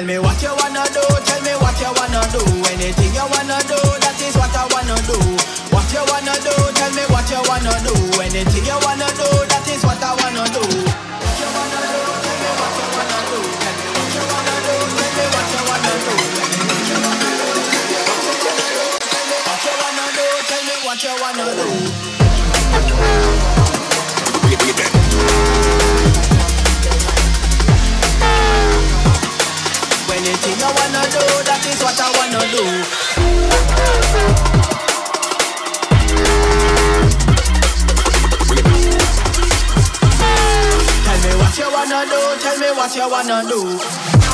Tell me what you wanna do, tell me what you wanna do. Anything you wanna do, that is what I wanna do. What you wanna do, tell me what you wanna do. Anything you wanna do, that is what I wanna do. What you wanna do, tell me what you wanna do. Tell me what you wanna do. What you wanna do, tell me what you wanna do. that is what I wanna do. Tell me what you wanna do, tell me what you wanna do.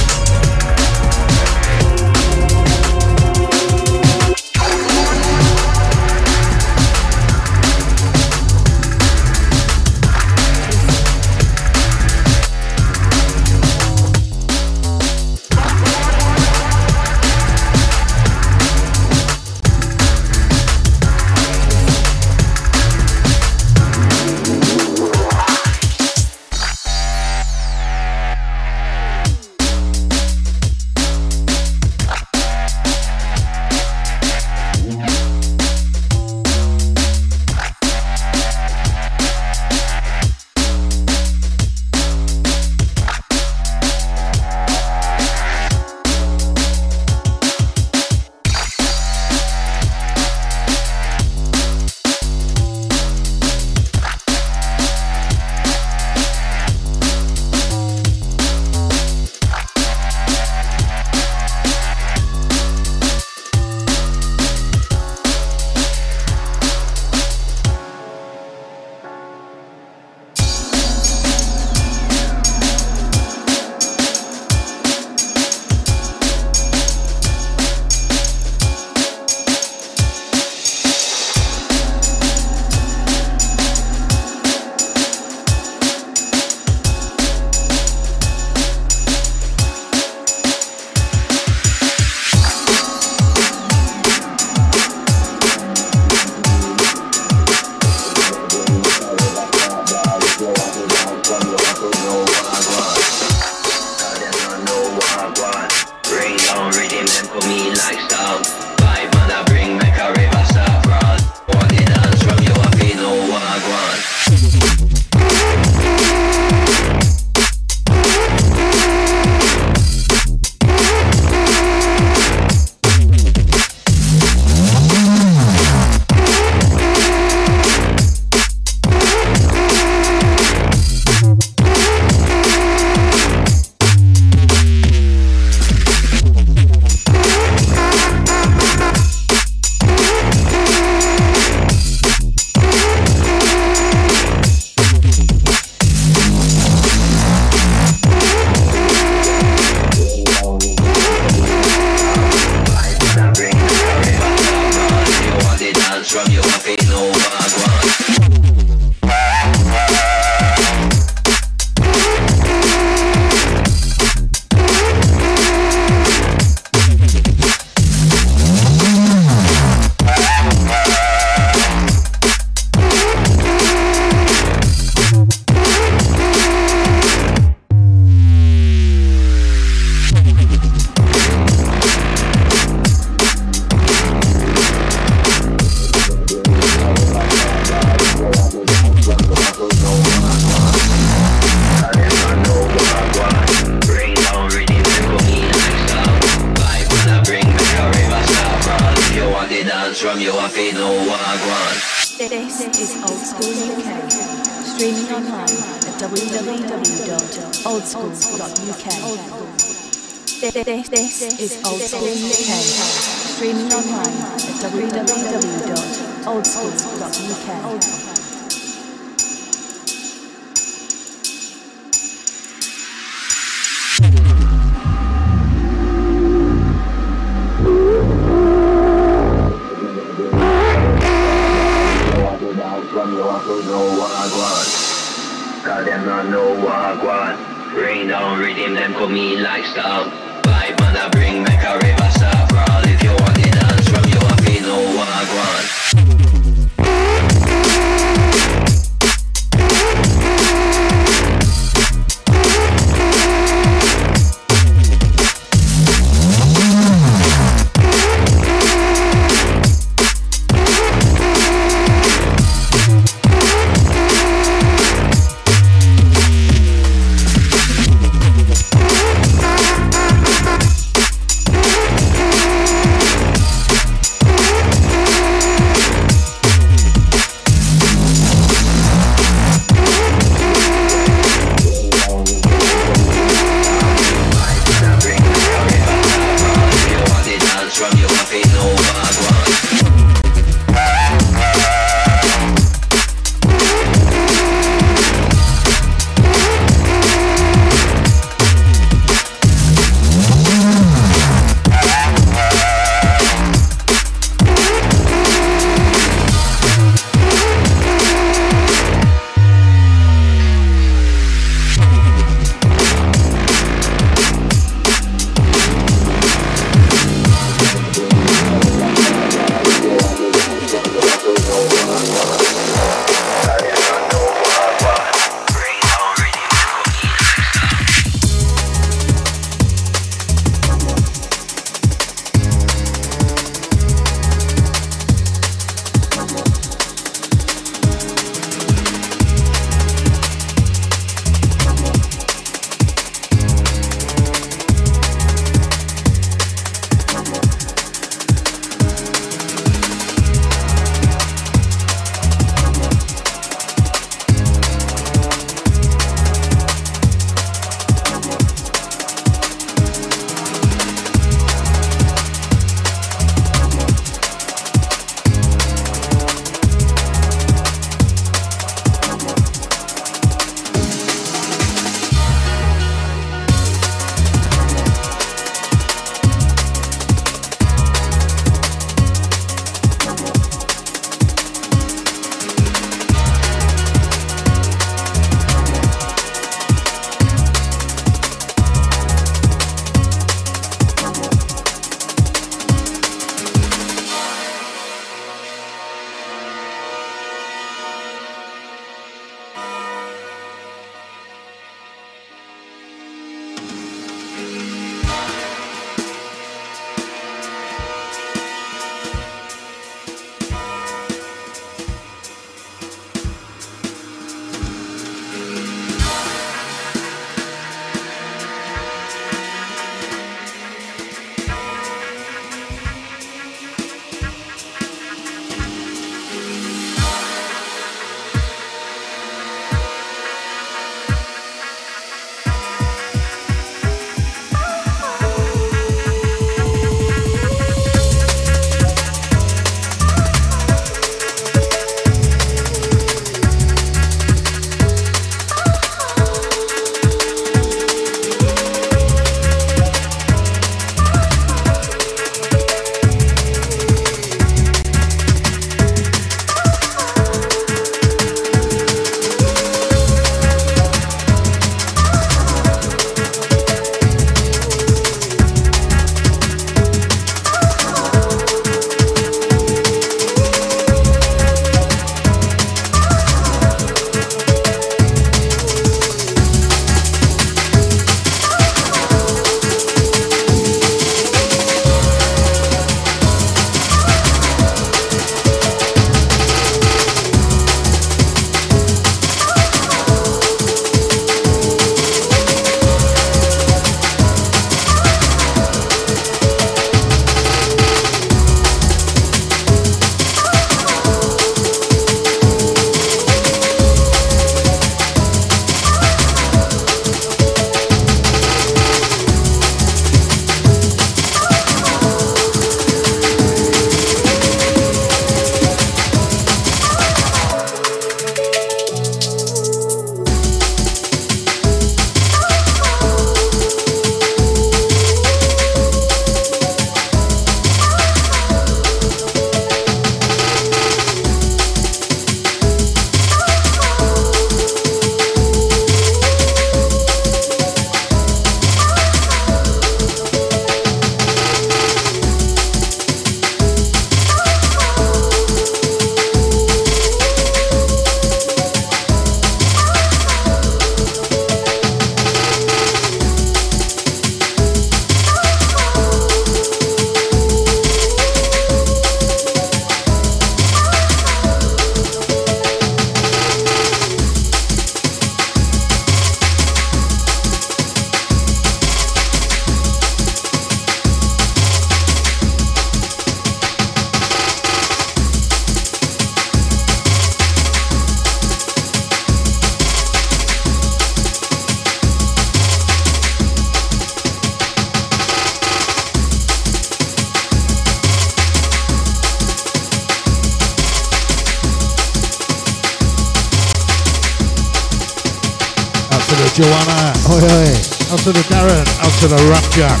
To the Rapjack.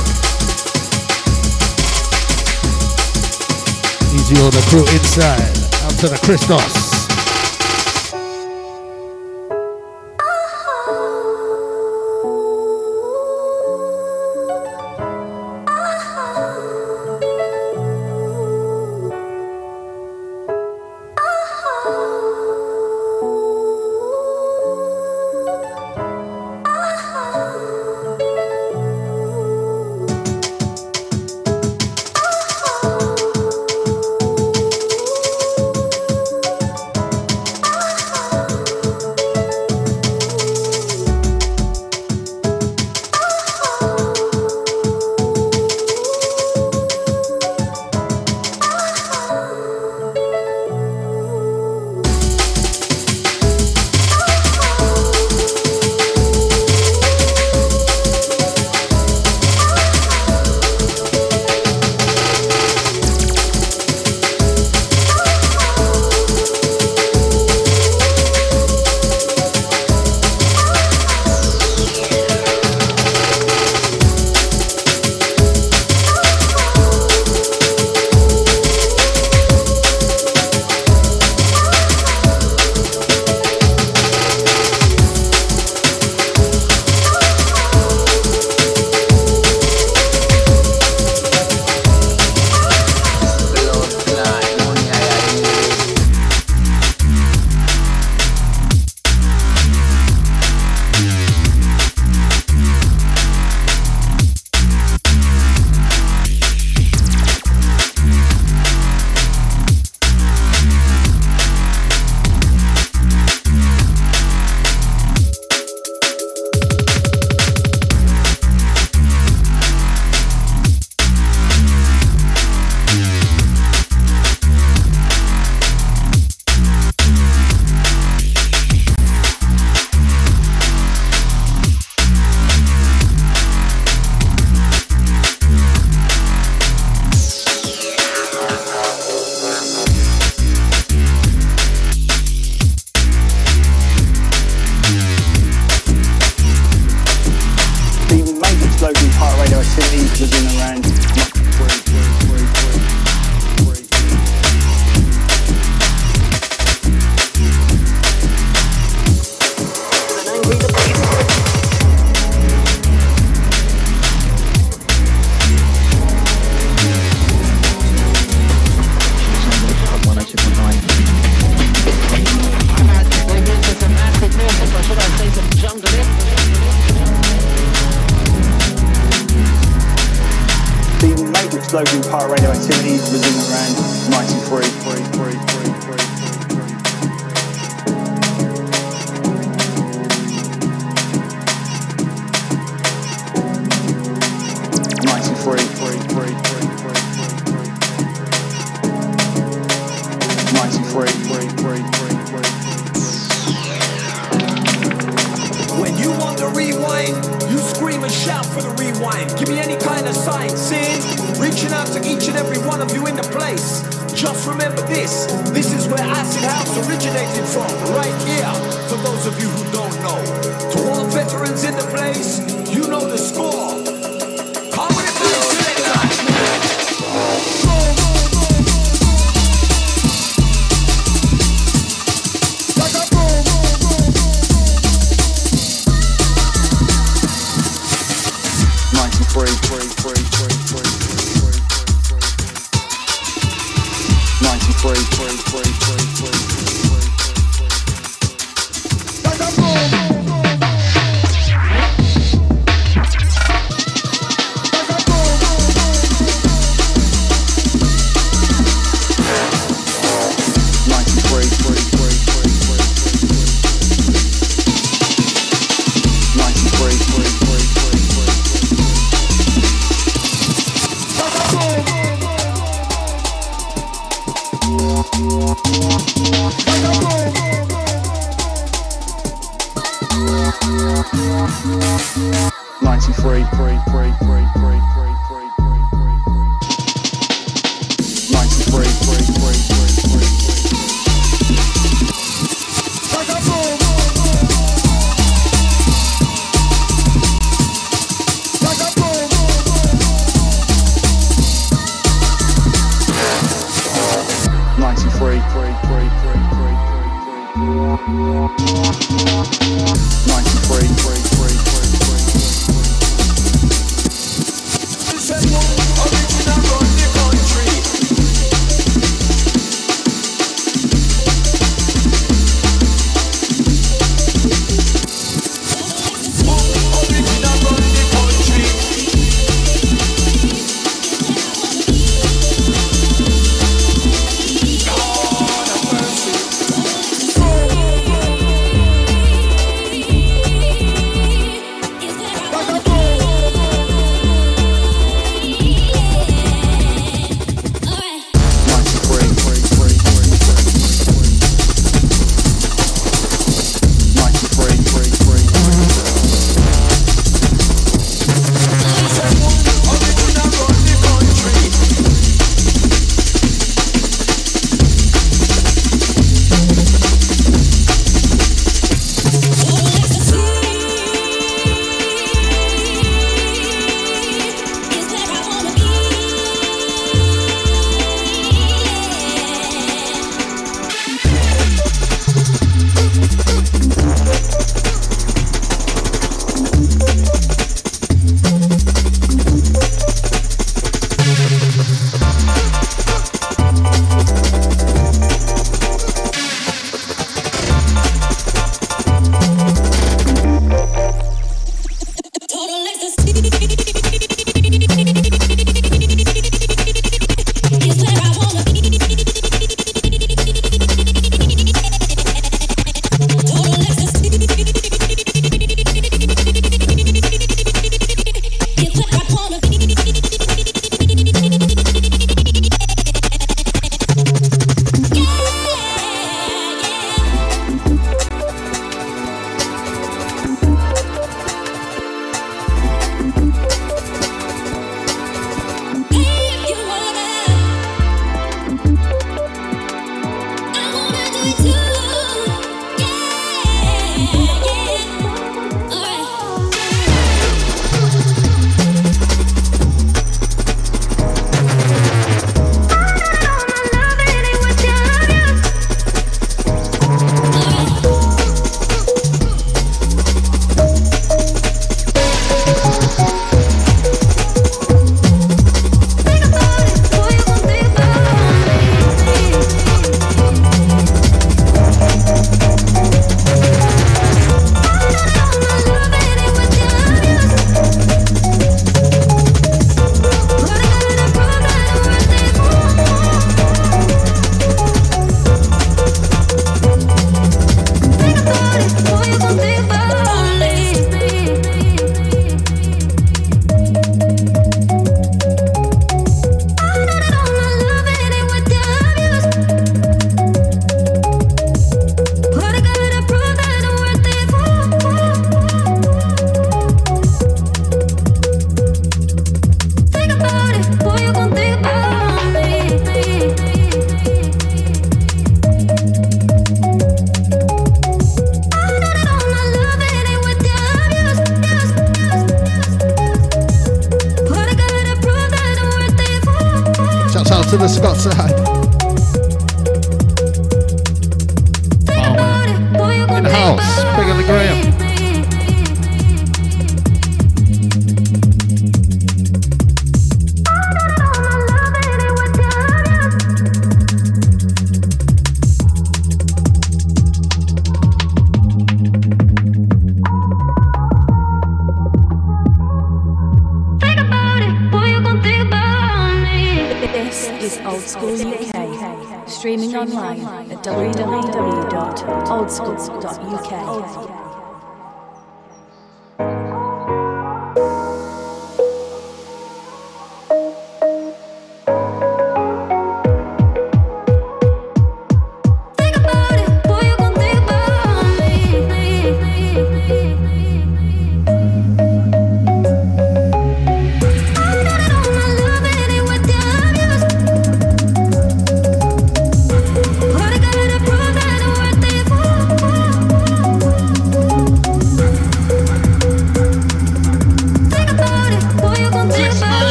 Easy on the crew inside. Out to the Christos.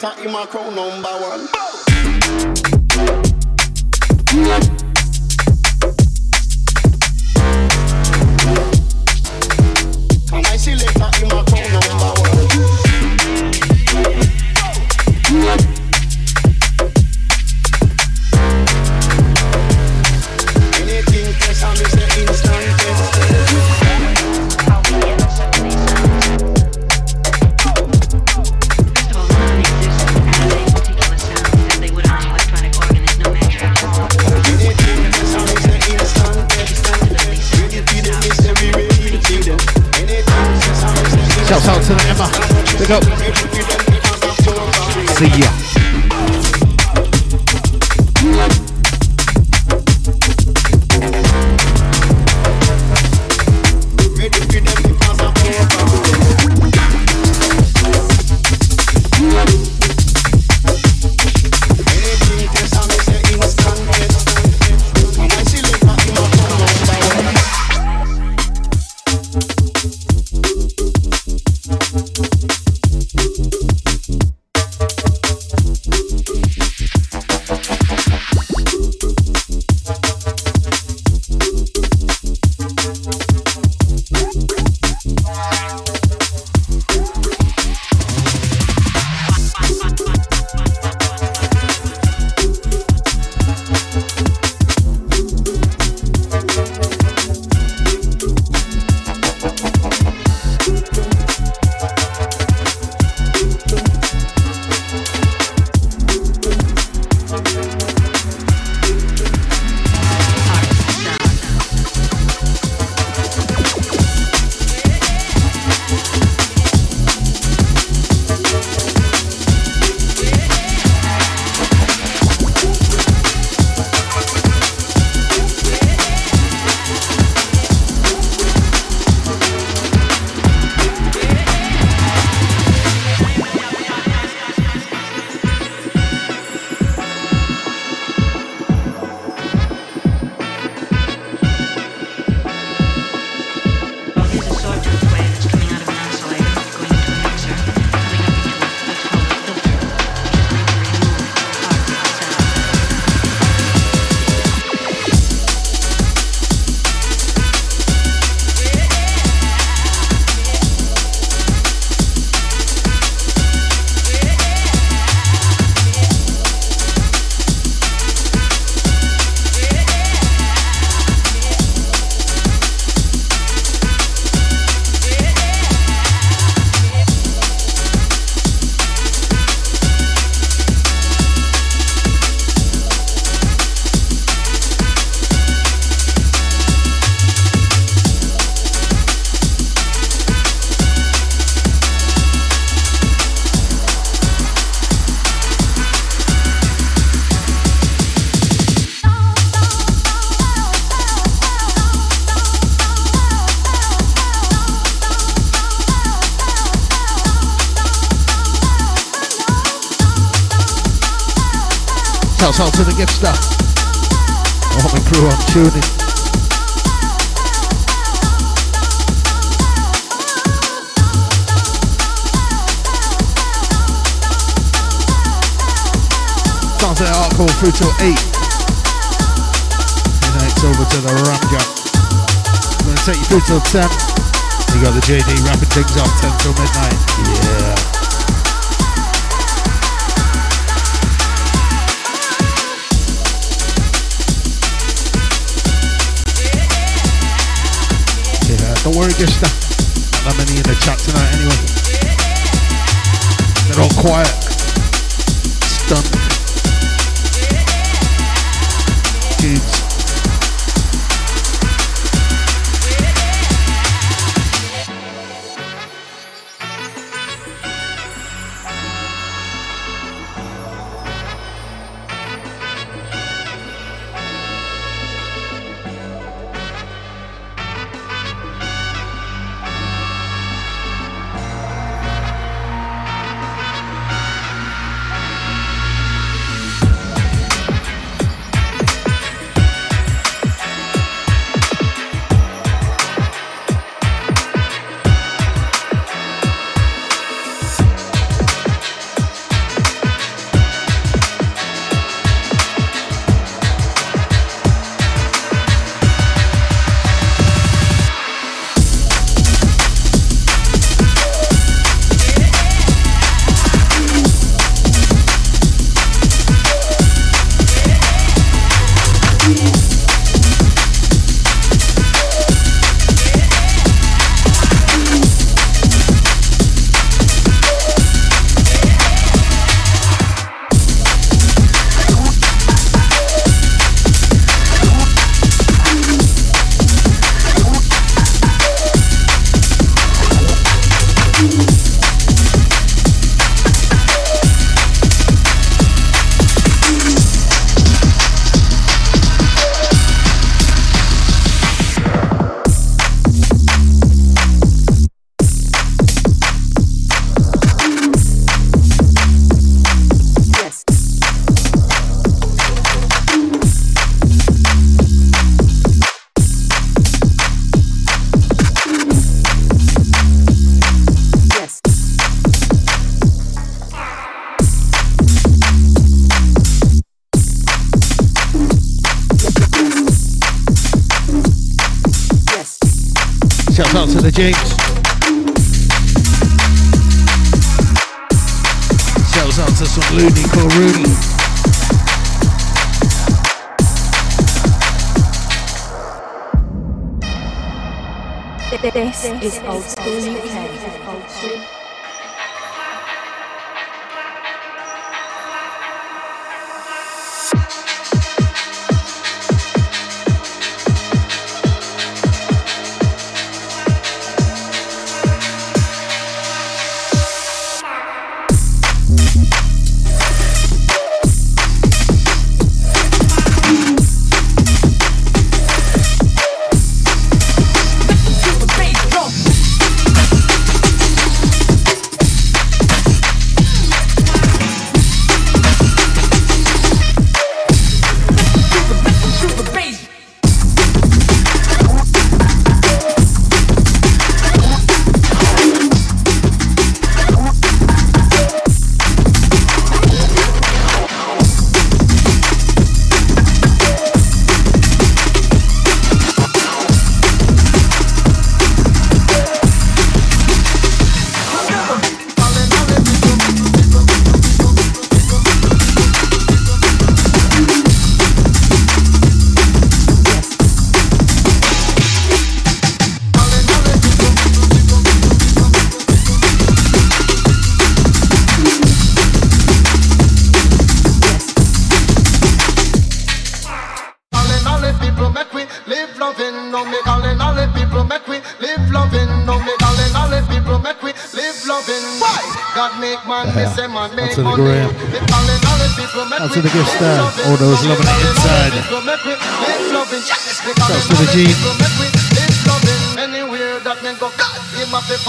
top in my chrono out to the good stuff. Oh, my crew, on tuning. Sounds like hardcore through till 8. And then it's over to the Ramjam. I'm going to take you through till 10. You got the JD wrapping things up 10 till midnight. Good stuff. Not that many in the chat tonight, anyway. They're all quiet.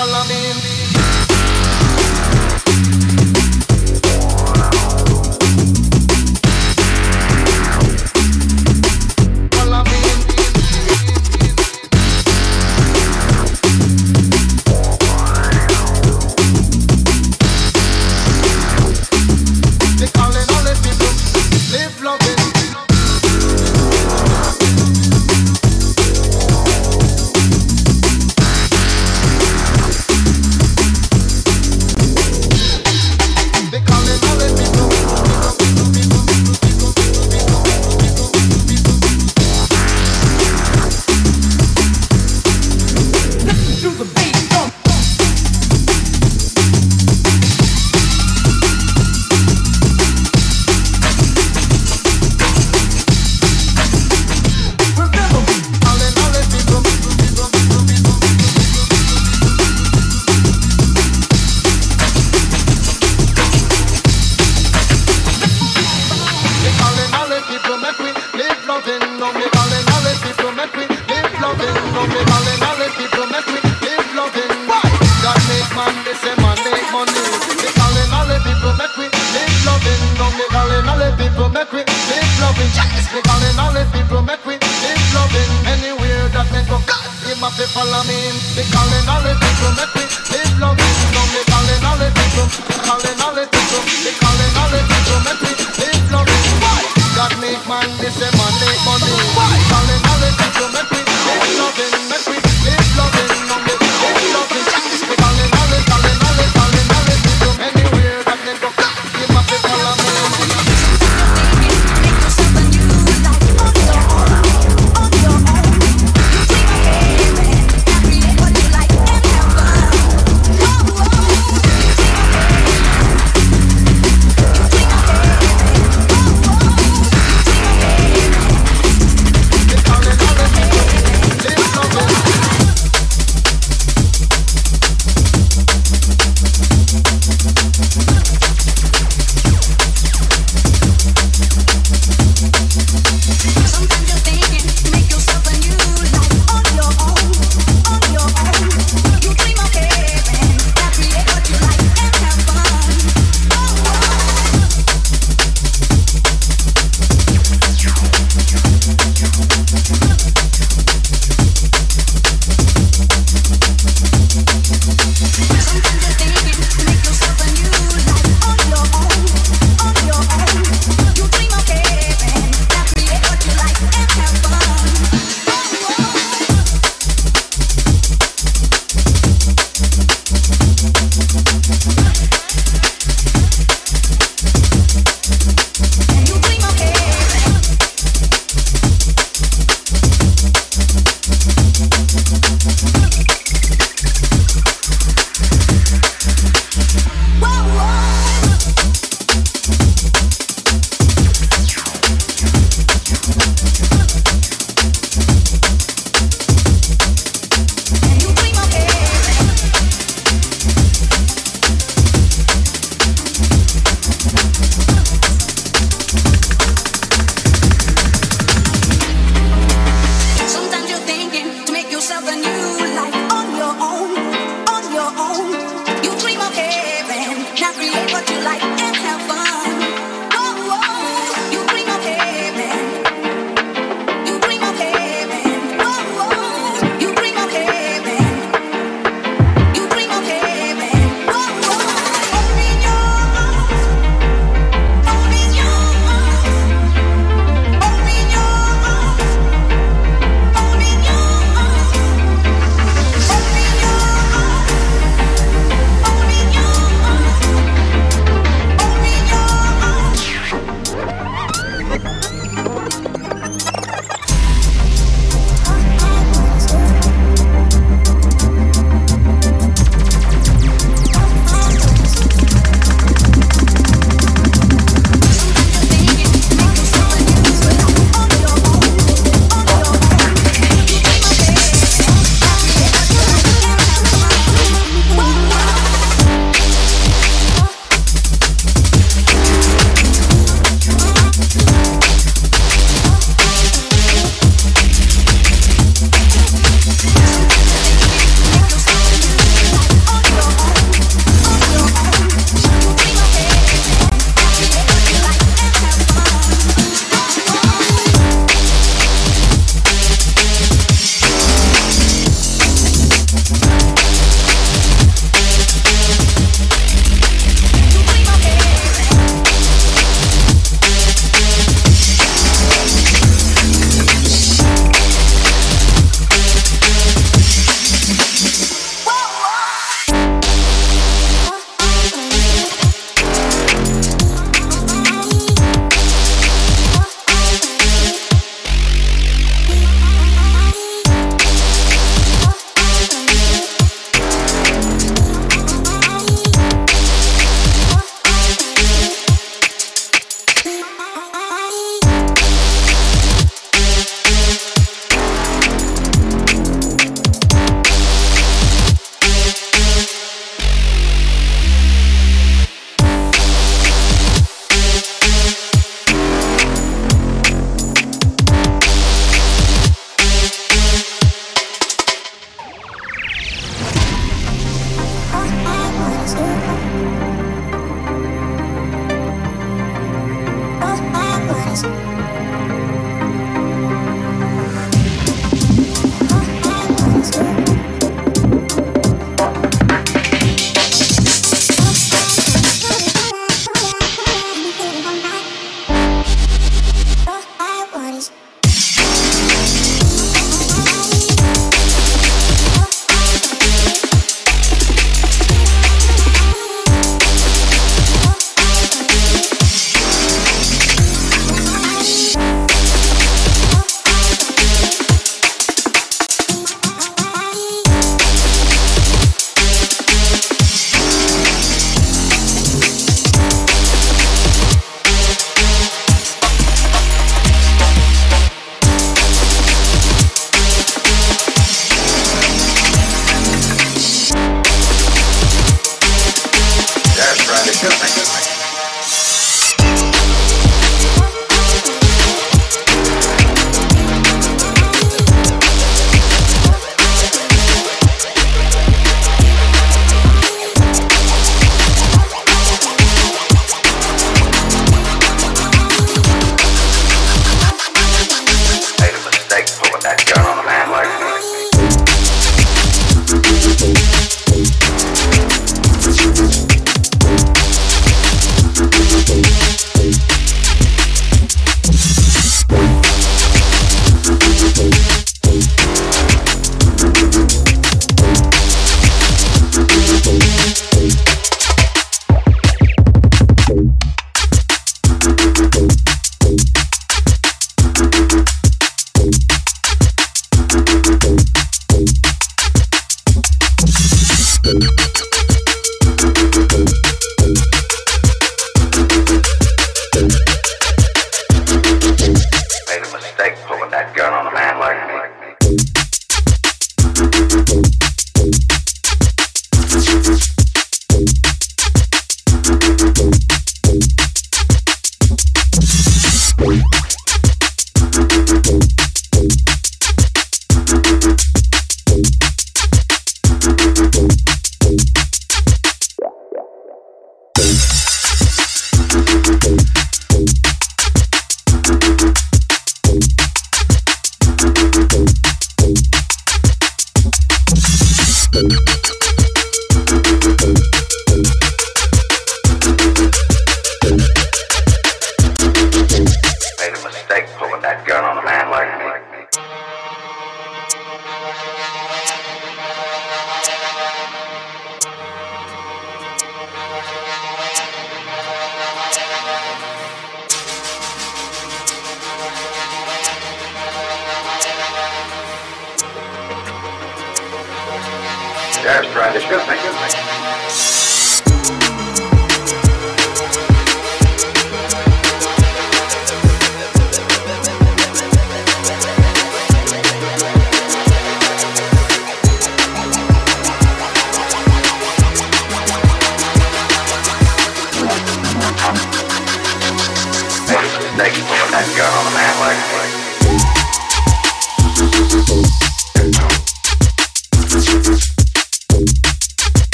Follow me.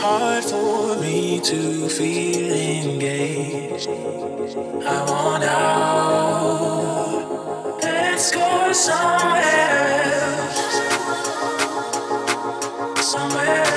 Hard for me to feel engaged. I want out. Let's go somewhere else. Somewhere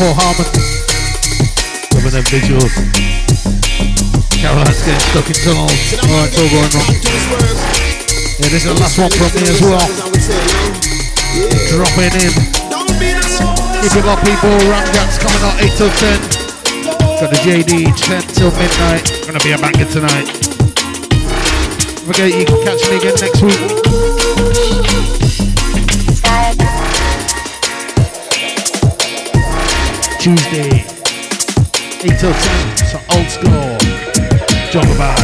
Paul Harmon. Loving them visuals. Caroline's getting stuck in tunnels. Alright, it's all going wrong. Yeah, this is the last one from me as well. Dropping in. Keep it up, people. Ramjacks coming out 8 till 10. Got the JD 10 till midnight. Gonna be a banger tonight. Forget, you can catch me again next week. Tuesday, 8 till 10. So old school. Jump about.